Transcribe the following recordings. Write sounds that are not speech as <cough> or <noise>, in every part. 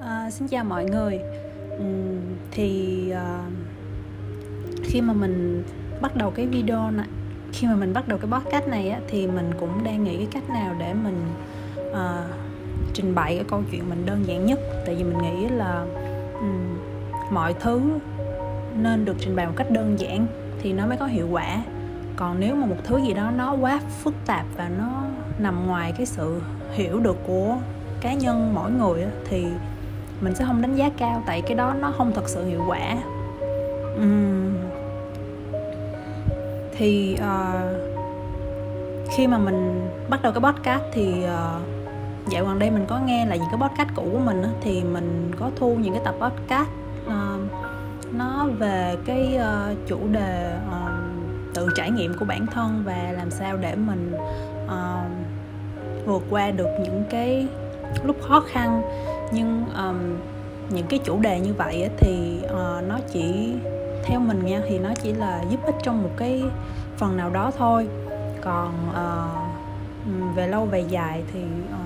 À, xin chào mọi người. Uhm, thì uh, khi mà mình bắt đầu cái video này, khi mà mình bắt đầu cái podcast này á, thì mình cũng đang nghĩ cái cách nào để mình uh, trình bày cái câu chuyện mình đơn giản nhất. Tại vì mình nghĩ là um, mọi thứ nên được trình bày một cách đơn giản thì nó mới có hiệu quả. Còn nếu mà một thứ gì đó nó quá phức tạp và nó nằm ngoài cái sự hiểu được của cá nhân mỗi người thì mình sẽ không đánh giá cao tại cái đó nó không thật sự hiệu quả uhm. thì uh, khi mà mình bắt đầu cái podcast thì uh, dạo gần đây mình có nghe là những cái podcast cũ của mình thì mình có thu những cái tập podcast uh, nó về cái uh, chủ đề uh, tự trải nghiệm của bản thân và làm sao để mình uh, vượt qua được những cái lúc khó khăn nhưng um, những cái chủ đề như vậy thì uh, nó chỉ theo mình nha thì nó chỉ là giúp ích trong một cái phần nào đó thôi. Còn uh, về lâu về dài thì uh,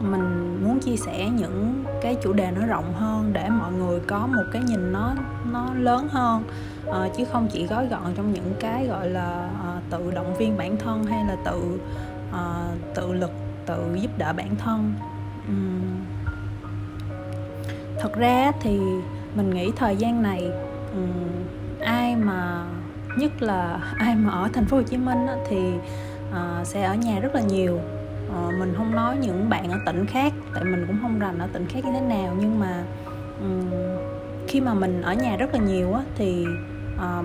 mình muốn chia sẻ những cái chủ đề nó rộng hơn để mọi người có một cái nhìn nó nó lớn hơn. Uh, chứ không chỉ gói gọn trong những cái gọi là uh, tự động viên bản thân hay là tự uh, tự lực tự giúp đỡ bản thân um, thật ra thì mình nghĩ thời gian này um, ai mà nhất là <laughs> ai mà ở thành phố Hồ Chí Minh á, thì uh, sẽ ở nhà rất là nhiều. Uh, mình không nói những bạn ở tỉnh khác tại mình cũng không rành ở tỉnh khác như thế nào. Nhưng mà um, khi mà mình ở nhà rất là nhiều á, thì uh,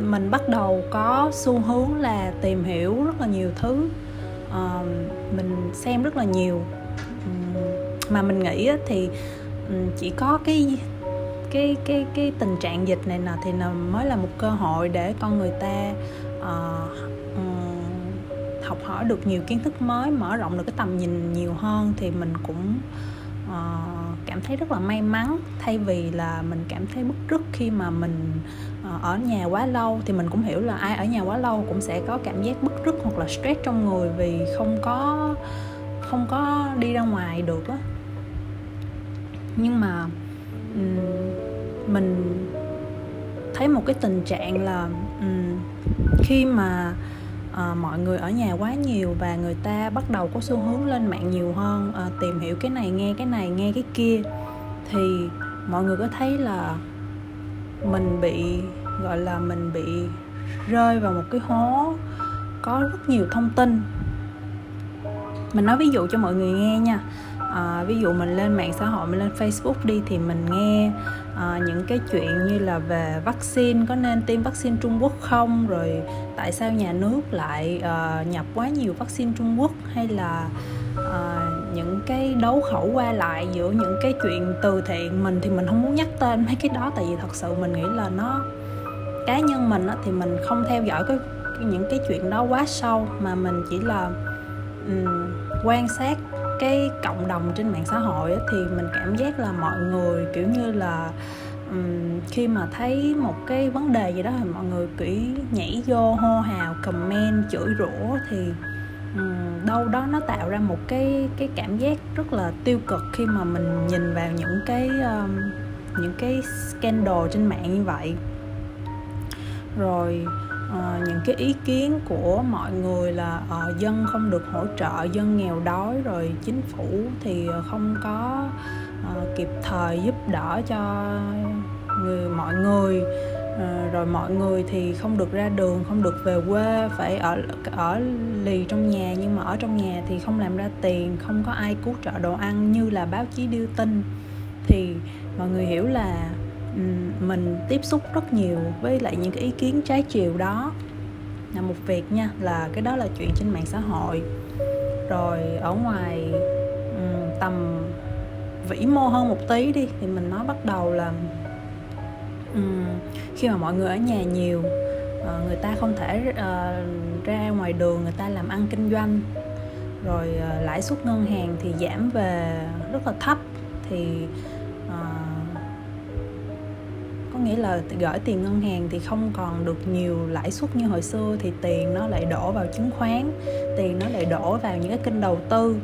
mình bắt đầu có xu hướng là tìm hiểu rất là nhiều thứ uh, mình xem rất là nhiều. Um, mà mình nghĩ thì um, chỉ có cái cái cái cái tình trạng dịch này nè thì mới là một cơ hội để con người ta uh, um, học hỏi được nhiều kiến thức mới mở rộng được cái tầm nhìn nhiều hơn thì mình cũng uh, cảm thấy rất là may mắn. Thay vì là mình cảm thấy bức rứt khi mà mình Ờ, ở nhà quá lâu thì mình cũng hiểu là ai ở nhà quá lâu cũng sẽ có cảm giác bức rứt hoặc là stress trong người vì không có không có đi ra ngoài được á. Nhưng mà mình thấy một cái tình trạng là khi mà à, mọi người ở nhà quá nhiều và người ta bắt đầu có xu hướng lên mạng nhiều hơn à, tìm hiểu cái này nghe cái này nghe cái kia thì mọi người có thấy là mình bị gọi là mình bị rơi vào một cái hố có rất nhiều thông tin. Mình nói ví dụ cho mọi người nghe nha. À, ví dụ mình lên mạng xã hội mình lên facebook đi thì mình nghe à, những cái chuyện như là về vaccine có nên tiêm vaccine trung quốc không? Rồi tại sao nhà nước lại à, nhập quá nhiều vaccine trung quốc? Hay là à, những cái đấu khẩu qua lại giữa những cái chuyện từ thiện mình thì mình không muốn nhắc tên mấy cái đó. Tại vì thật sự mình nghĩ là nó cá nhân mình á, thì mình không theo dõi cái những cái chuyện đó quá sâu mà mình chỉ là um, quan sát cái cộng đồng trên mạng xã hội thì mình cảm giác là mọi người kiểu như là um, khi mà thấy một cái vấn đề gì đó thì mọi người kiểu nhảy vô hô hào comment chửi rủa thì um, đâu đó nó tạo ra một cái cái cảm giác rất là tiêu cực khi mà mình nhìn vào những cái um, những cái scandal trên mạng như vậy rồi uh, những cái ý kiến của mọi người là uh, dân không được hỗ trợ dân nghèo đói rồi chính phủ thì không có uh, kịp thời giúp đỡ cho người mọi người. Uh, rồi mọi người thì không được ra đường không được về quê phải ở ở lì trong nhà. Nhưng mà ở trong nhà thì không làm ra tiền không có ai cứu trợ đồ ăn như là báo chí đưa tin. Thì mọi người hiểu là mình tiếp xúc rất nhiều với lại những cái ý kiến trái chiều đó. Là một việc nha là cái đó là chuyện trên mạng xã hội. Rồi ở ngoài tầm vĩ mô hơn một tí đi thì mình nói bắt đầu là khi mà mọi người ở nhà nhiều ờ, người ta không thể uh, ra ngoài đường người ta làm ăn kinh doanh. Rồi uh, lãi suất ngân hàng thì giảm về rất là thấp. Thì có nghĩa là gửi tiền ngân hàng thì không còn được nhiều lãi suất như hồi xưa thì tiền nó lại đổ vào chứng khoán tiền nó lại đổ vào những cái kênh đầu tư.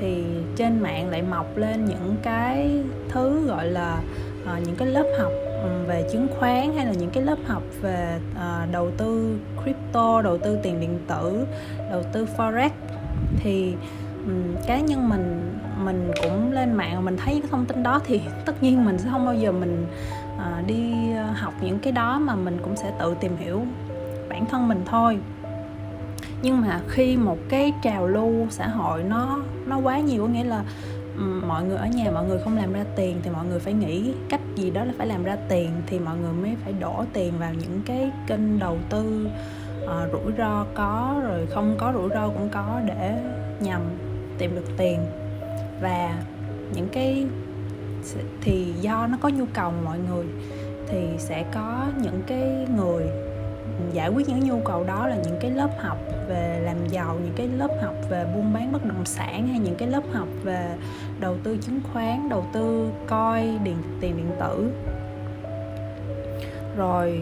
Thì trên mạng lại mọc lên những cái thứ gọi là uh, những cái lớp học ừ, về chứng khoán hay là những cái lớp học về uh, đầu tư crypto đầu tư tiền điện tử đầu tư forex. Thì um, cá nhân mình mình cũng lên mạng mình thấy cái thông tin đó thì <laughs> tất nhiên mình sẽ không bao giờ mình Ờ, đi ờ, học những cái đó mà mình cũng sẽ tự tìm hiểu bản thân mình thôi. Nhưng mà khi một cái trào lưu xã hội nó nó quá nhiều có nghĩa là mọi người ở nhà mọi người không làm ra tiền thì mọi người phải nghĩ cách gì đó là phải làm ra tiền thì mọi người mới phải đổ tiền vào những cái kênh đầu tư uh, rủi ro có rồi không có rủi ro cũng có để nhằm tìm được tiền. Và những cái thì do nó có nhu cầu mọi người, thì sẽ có những cái người giải quyết những nhu cầu đó là những cái lớp học về làm giàu, những cái lớp học về buôn bán bất động sản hay những cái lớp học về đầu tư chứng khoán, đầu tư coi điện, tiền điện tử. Rồi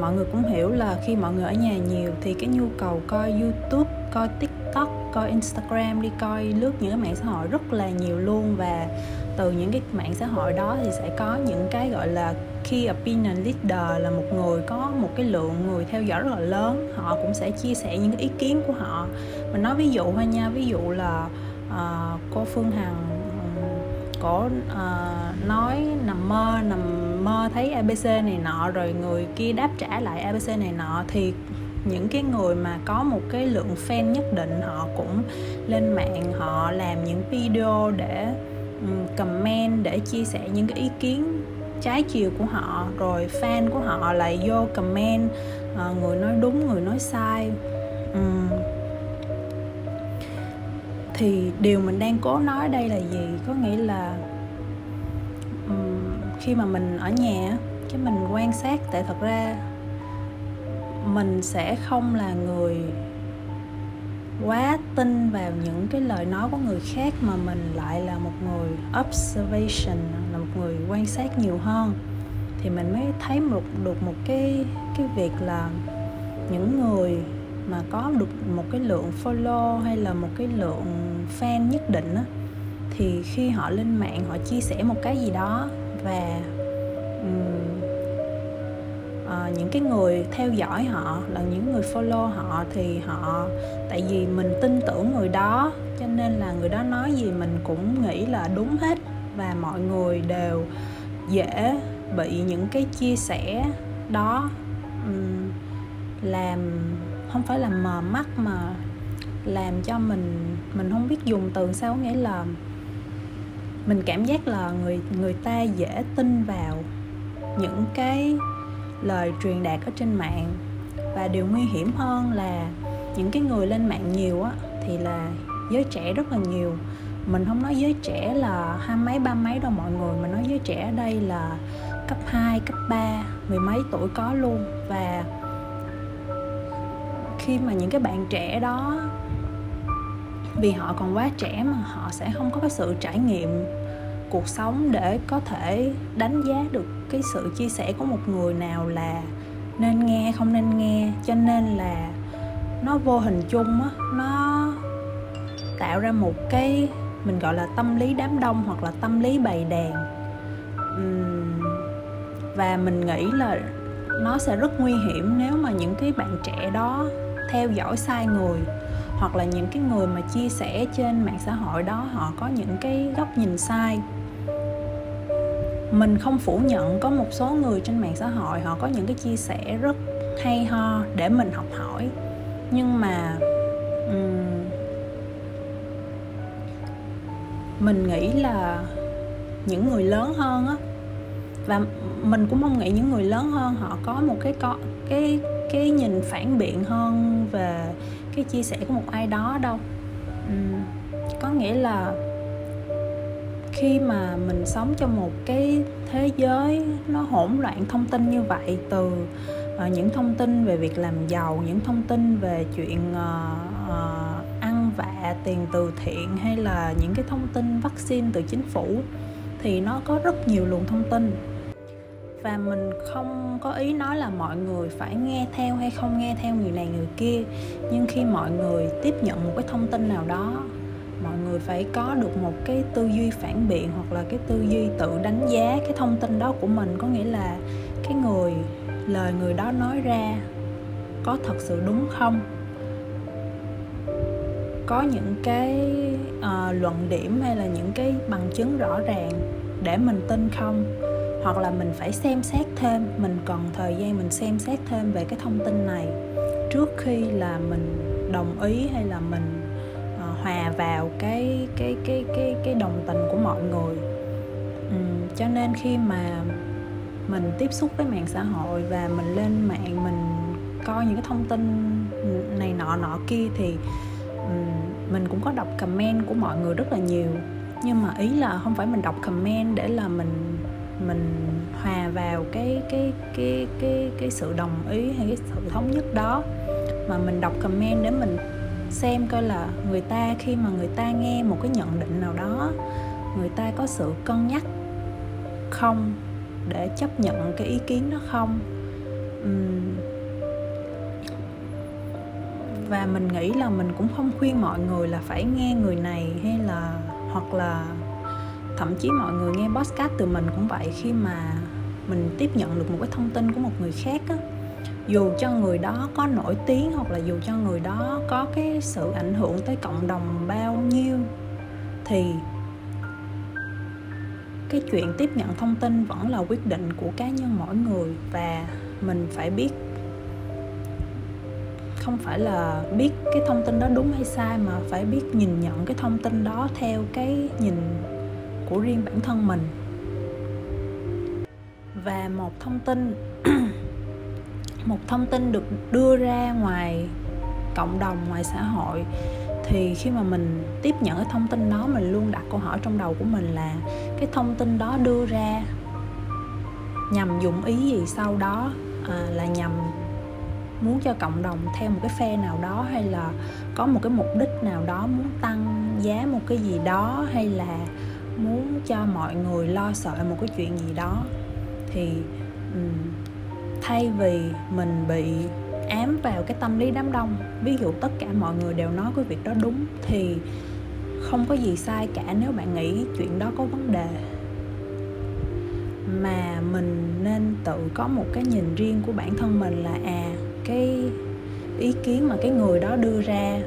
mọi người cũng hiểu là khi mọi người ở nhà nhiều thì cái nhu cầu coi youtube, coi tiktok, coi instagram, đi coi lướt những cái mạng xã hội rất là nhiều luôn và từ những cái mạng xã hội đó thì sẽ có những cái gọi là key opinion leader là một người có một cái lượng người theo dõi rất là lớn. Họ cũng sẽ chia sẻ những cái ý kiến của họ. Mình nói ví dụ thôi nha ví dụ là uh, cô phương hằng cổ uh, nói nằm mơ nằm mơ thấy abc này nọ rồi người kia đáp trả lại abc này nọ thì những cái người mà có một cái lượng fan nhất định họ cũng lên mạng họ làm những video để Ừ, comment để chia sẻ những cái ý kiến trái chiều của họ rồi fan của họ lại vô comment uh, người nói đúng người nói sai. Um, thì điều mình đang cố nói đây là gì? Có nghĩa là um, khi mà mình ở nhà cái mình quan sát tại thật ra mình sẽ không là người quá tin vào những cái lời nói của người khác mà mình lại là một người observation là một người quan sát nhiều hơn. Thì mình mới thấy một được một cái cái việc là những người mà có được một cái lượng follow hay là một cái lượng fan nhất định á thì khi họ lên mạng họ chia sẻ một cái gì đó và um, uh, những cái người theo dõi họ là những người follow họ thì họ tại vì mình tin tưởng người đó cho nên là người đó nói gì mình cũng nghĩ là đúng hết. Và mọi người đều dễ bị những cái chia sẻ đó um, làm không phải là mờ mắt mà làm cho mình mình không biết dùng từ sao nghĩa là mình cảm giác là người người ta dễ tin vào những cái lời truyền đạt ở trên mạng. Và điều nguy hiểm hơn là những cái người lên mạng nhiều á thì là giới trẻ rất là nhiều. Mình không nói giới trẻ là hai mấy ba mấy đâu mọi người mà nói giới trẻ ở đây là cấp 2, cấp 3, mười mấy tuổi có luôn. Và khi mà những cái bạn trẻ đó vì họ còn quá trẻ mà họ sẽ không có cái sự trải nghiệm cuộc sống để có thể đánh giá được cái sự chia sẻ của một người nào là nên nghe không nên nghe. Cho nên là nó vô hình chung á, nó tạo ra một cái mình gọi là tâm lý đám đông hoặc là tâm lý bày đàn. Và mình nghĩ là nó sẽ rất nguy hiểm nếu mà những cái bạn trẻ đó theo dõi sai người hoặc là những cái người mà chia sẻ trên mạng xã hội đó họ có những cái góc nhìn sai mình không phủ nhận có một số người trên mạng xã hội họ có những cái chia sẻ rất hay ho để mình học hỏi. Nhưng mà um, mình nghĩ là những người lớn hơn á và mình cũng không nghĩ những người lớn hơn họ có một cái có cái cái nhìn phản biện hơn về cái chia sẻ của một ai đó đâu. Um, có nghĩa là khi mà mình sống trong một cái thế giới nó hỗn loạn thông tin như vậy từ uh, những thông tin về việc làm giàu những thông tin về chuyện uh, uh, ăn vạ tiền từ thiện hay là những cái thông tin vaccine từ chính phủ thì nó có rất nhiều luồng thông tin. Và mình không có ý nói là mọi người phải nghe theo hay không nghe theo người này người kia nhưng khi mọi người tiếp nhận một cái thông tin nào đó phải có được một cái tư duy phản biện hoặc là cái tư duy tự đánh giá cái thông tin đó của mình. Có nghĩa là cái người lời người đó nói ra có thật sự đúng không? Có những cái uh, luận điểm hay là những cái bằng chứng rõ ràng để mình tin không? Hoặc là mình phải xem xét thêm mình cần thời gian mình xem xét thêm về cái thông tin này trước khi là mình đồng ý hay là mình vào cái cái cái cái cái đồng tình của mọi người. Ừ, cho nên khi mà mình tiếp xúc với mạng xã hội và mình lên mạng mình coi những cái thông tin này nọ nọ kia thì ừ, mình cũng có đọc comment của mọi người rất là nhiều. Nhưng mà ý là không phải mình đọc comment để là mình mình hòa vào cái cái cái cái cái sự đồng ý hay cái sự thống nhất đó mà mình đọc comment để mình xem coi là người ta khi mà người ta nghe một cái nhận định nào đó, người ta có sự cân nhắc không để chấp nhận cái ý kiến đó không? Và mình nghĩ là mình cũng không khuyên mọi người là phải nghe người này hay là, hoặc là thậm chí mọi người nghe podcast từ mình cũng vậy, khi mà mình tiếp nhận được một cái thông tin của một người khác á dù cho người đó có nổi tiếng hoặc là dù cho người đó có cái sự ảnh hưởng tới cộng đồng bao nhiêu, thì cái chuyện tiếp nhận thông tin vẫn là quyết định của cá nhân mỗi người và mình phải biết, không phải là biết cái thông tin đó đúng hay sai mà phải biết nhìn nhận cái thông tin đó theo cái nhìn của riêng bản thân mình. Và một thông tin một thông tin được đưa ra ngoài cộng đồng ngoài xã hội thì khi mà mình tiếp nhận cái thông tin đó mình luôn đặt câu hỏi trong đầu của mình là cái thông tin đó đưa ra nhằm dụng ý gì sau đó? À, là nhằm muốn cho cộng đồng theo một cái phe nào đó hay là có một cái mục đích nào đó muốn tăng giá một cái gì đó hay là muốn cho mọi người lo sợ một cái chuyện gì đó? Thì thay vì mình bị ám vào cái tâm lý đám đông, ví dụ tất cả mọi người đều nói cái việc đó đúng, thì không có gì sai cả nếu bạn nghĩ chuyện đó có vấn đề. Mà mình nên tự có một cái nhìn riêng của bản thân mình là à cái ý kiến mà cái người đó đưa ra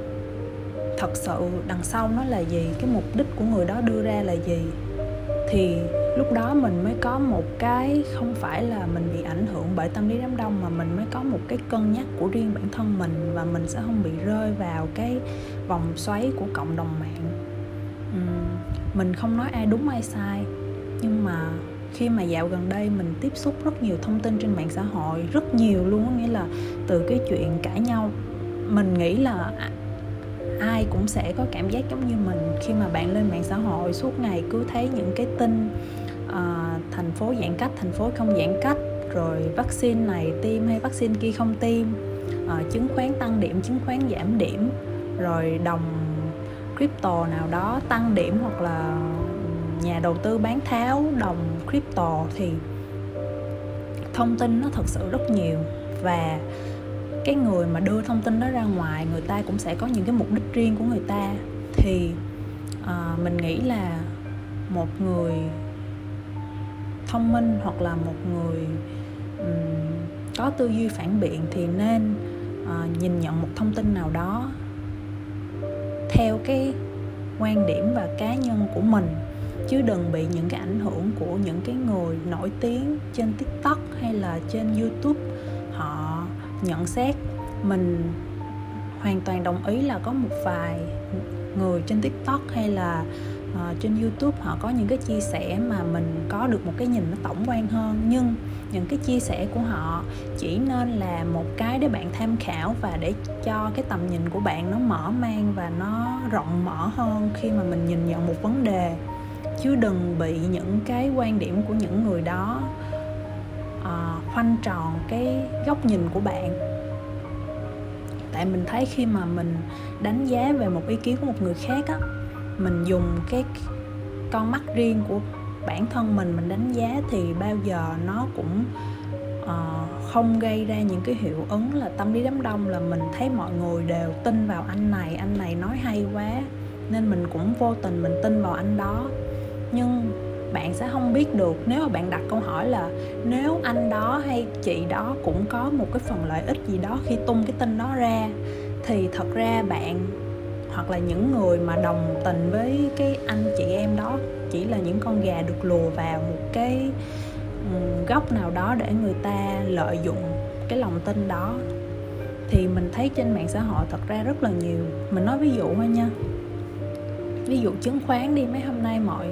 thật sự đằng sau nó là gì? Cái mục đích của người đó đưa ra là gì? Thì lúc đó mình mới có một cái không phải là mình bị ảnh hưởng bởi tâm lý đám đông mà mình mới có một cái cân nhắc của riêng bản thân mình và mình sẽ không bị rơi vào cái vòng xoáy của cộng đồng mạng. Uhm, mình không nói ai đúng ai sai nhưng mà khi mà dạo gần đây mình tiếp xúc rất nhiều thông tin trên mạng xã hội rất nhiều luôn nghĩa là từ cái chuyện cãi nhau mình nghĩ là ai cũng sẽ có cảm giác giống như mình khi mà bạn lên mạng xã hội suốt ngày cứ thấy những cái tin uh, thành phố giãn cách thành phố không giãn cách rồi vaccine này tiêm hay vaccine kia không tiêm uh, chứng khoán tăng điểm chứng khoán giảm điểm rồi đồng crypto nào đó tăng điểm hoặc là nhà đầu tư bán tháo đồng crypto thì thông tin nó thật sự rất nhiều. Và cái người mà đưa thông tin đó ra ngoài người ta cũng sẽ có những cái mục đích riêng của người ta. Thì uh, mình nghĩ là một người thông minh hoặc là một người um, có tư duy phản biện thì nên uh, nhìn nhận một thông tin nào đó theo cái quan điểm và cá nhân của mình chứ đừng bị những cái ảnh hưởng của những cái người nổi tiếng trên tiktok hay là trên youtube nhận xét mình hoàn toàn đồng ý là có một vài người trên tiktok hay là uh, trên youtube họ có những cái chia sẻ mà mình có được một cái nhìn nó tổng quan hơn. Nhưng những cái chia sẻ của họ chỉ nên là một cái để bạn tham khảo và để cho cái tầm nhìn của bạn nó mở mang và nó rộng mở hơn khi mà mình nhìn nhận một vấn đề. Chứ đừng bị những cái quan điểm của những người đó uh, khoanh tròn cái góc nhìn của bạn. Tại mình thấy khi mà mình đánh giá về một ý kiến của một người khác á mình dùng cái con mắt riêng của bản thân mình mình đánh giá thì bao giờ nó cũng uh, không gây ra những cái hiệu ứng là tâm lý đám đông là mình thấy mọi người đều tin vào anh này anh này nói hay quá nên mình cũng vô tình mình tin vào anh đó. Nhưng bạn sẽ không biết được. Nếu mà bạn đặt câu hỏi là nếu anh đó hay chị đó cũng có một cái phần lợi ích gì đó khi tung cái tin đó ra, thì thật ra bạn hoặc là những người mà đồng tình với cái anh chị em đó chỉ là những con gà được lùa vào một cái góc nào đó để người ta lợi dụng cái lòng tin đó, thì mình thấy trên mạng xã hội thật ra rất là nhiều. Mình nói ví dụ thôi nha. Ví dụ chứng khoán đi, mấy hôm nay mọi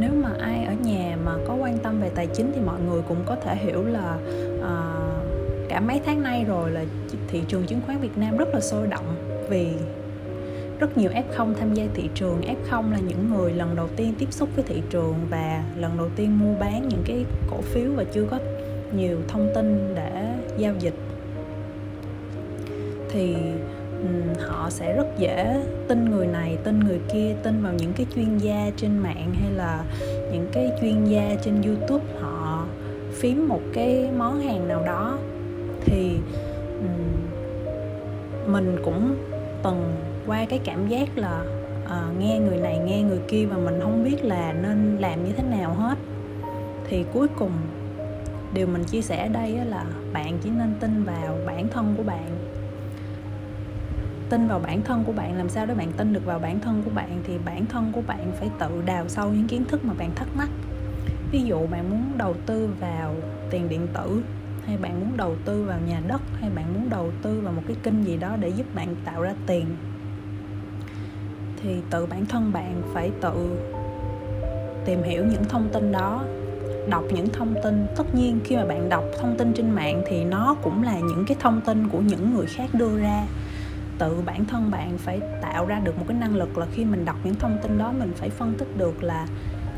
nếu mà ai ở nhà mà có quan tâm về tài chính thì mọi người cũng có thể hiểu là uh, cả mấy tháng nay rồi là thị trường chứng khoán Việt Nam rất là sôi động vì rất nhiều F0 tham gia thị trường. F0 là những người lần đầu tiên tiếp xúc với thị trường và lần đầu tiên mua bán những cái cổ phiếu và chưa có nhiều thông tin để giao dịch. Thì họ sẽ rất dễ tin người này tin người kia tin vào những cái chuyên gia trên mạng hay là những cái chuyên gia trên youtube. Họ phím một cái món hàng nào đó thì mình cũng từng qua cái cảm giác là uh, nghe người này nghe người kia và mình không biết là nên làm như thế nào hết. Thì cuối cùng điều mình chia sẻ ở đây là bạn chỉ nên tin vào bản thân của bạn tin vào bản thân của bạn, làm sao để bạn tin được vào bản thân của bạn thì bản thân của bạn phải tự đào sâu những kiến thức mà bạn thắc mắc. Ví dụ bạn muốn đầu tư vào tiền điện tử, hay bạn muốn đầu tư vào nhà đất, hay bạn muốn đầu tư vào một cái kênh gì đó để giúp bạn tạo ra tiền, thì tự bản thân bạn phải tự tìm hiểu những thông tin đó, đọc những thông tin. Tất nhiên, khi mà bạn đọc thông tin trên mạng thì nó cũng là những cái thông tin của những người khác đưa ra tự bản thân bạn phải tạo ra được một cái năng lực là khi mình đọc những thông tin đó, mình phải phân tích được là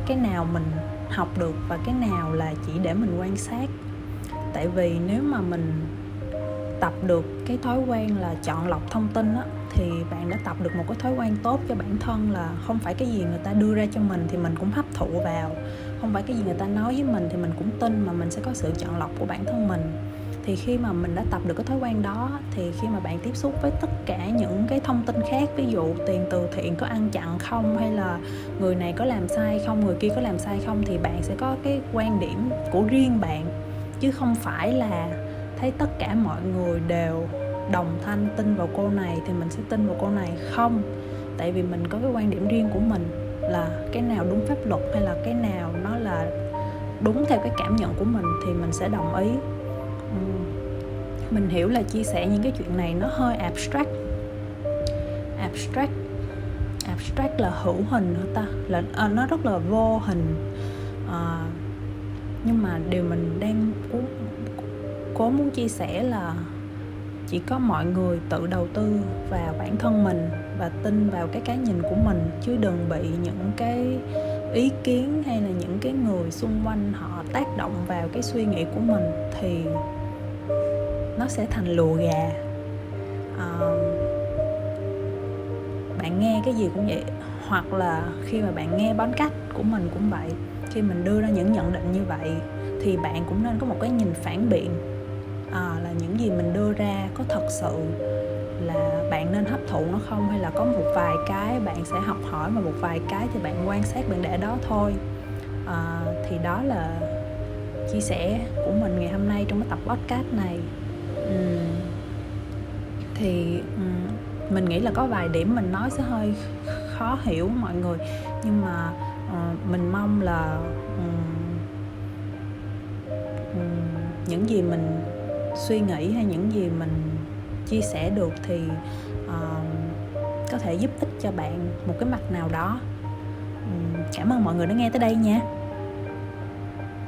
cái nào mình học được và cái nào là chỉ để mình quan sát. Tại vì nếu mà mình tập được cái thói quen là chọn lọc thông tin á, thì bạn đã tập được một cái thói quen tốt cho bản thân là không phải cái gì người ta đưa ra cho mình thì mình cũng hấp thụ vào. Không phải cái gì người ta nói với mình thì mình cũng tin mà mình sẽ có sự chọn lọc của bản thân mình thì khi mà mình đã tập được cái thói quen đó, thì khi mà bạn tiếp xúc với tất cả những cái thông tin khác, ví dụ tiền từ thiện có ăn chặn không, hay là người này có làm sai không, người kia có làm sai không, thì bạn sẽ có cái quan điểm của riêng bạn. Chứ không phải là thấy tất cả mọi người đều đồng thanh tin vào cô này thì mình sẽ tin vào cô này. Không, tại vì mình có cái quan điểm riêng của mình là cái nào đúng pháp luật, hay là cái nào nó là đúng theo cái cảm nhận của mình thì mình sẽ đồng ý mình hiểu là chia sẻ những cái chuyện này nó hơi abstract. Abstract. Abstract là hữu hình hả ta? Là à, nó rất là vô hình. À, nhưng mà điều mình đang cố, cố muốn chia sẻ là chỉ có mọi người tự đầu tư vào bản thân mình và tin vào cái cái nhìn của mình chứ đừng bị những cái ý kiến hay là những cái người xung quanh họ tác động vào cái suy nghĩ của mình. Thì nó sẽ thành lùa gà. À, bạn nghe cái gì cũng vậy hoặc là khi mà bạn nghe cách của mình cũng vậy khi mình đưa ra những nhận định như vậy thì bạn cũng nên có một cái nhìn phản biện. À, là những gì mình đưa ra có thật sự là bạn nên hấp thụ nó không? Hay là có một vài cái bạn sẽ học hỏi mà một vài cái thì bạn quan sát bạn để đó thôi. À, thì đó là chia sẻ của mình ngày hôm nay trong cái tập podcast này thì mình nghĩ là có vài điểm mình nói sẽ hơi khó hiểu mọi người. Nhưng mà uh, mình mong là um, um, những gì mình suy nghĩ hay những gì mình chia sẻ được thì uh, có thể giúp ích cho bạn một cái mặt nào đó. Um, cảm ơn mọi người đã nghe tới đây nha.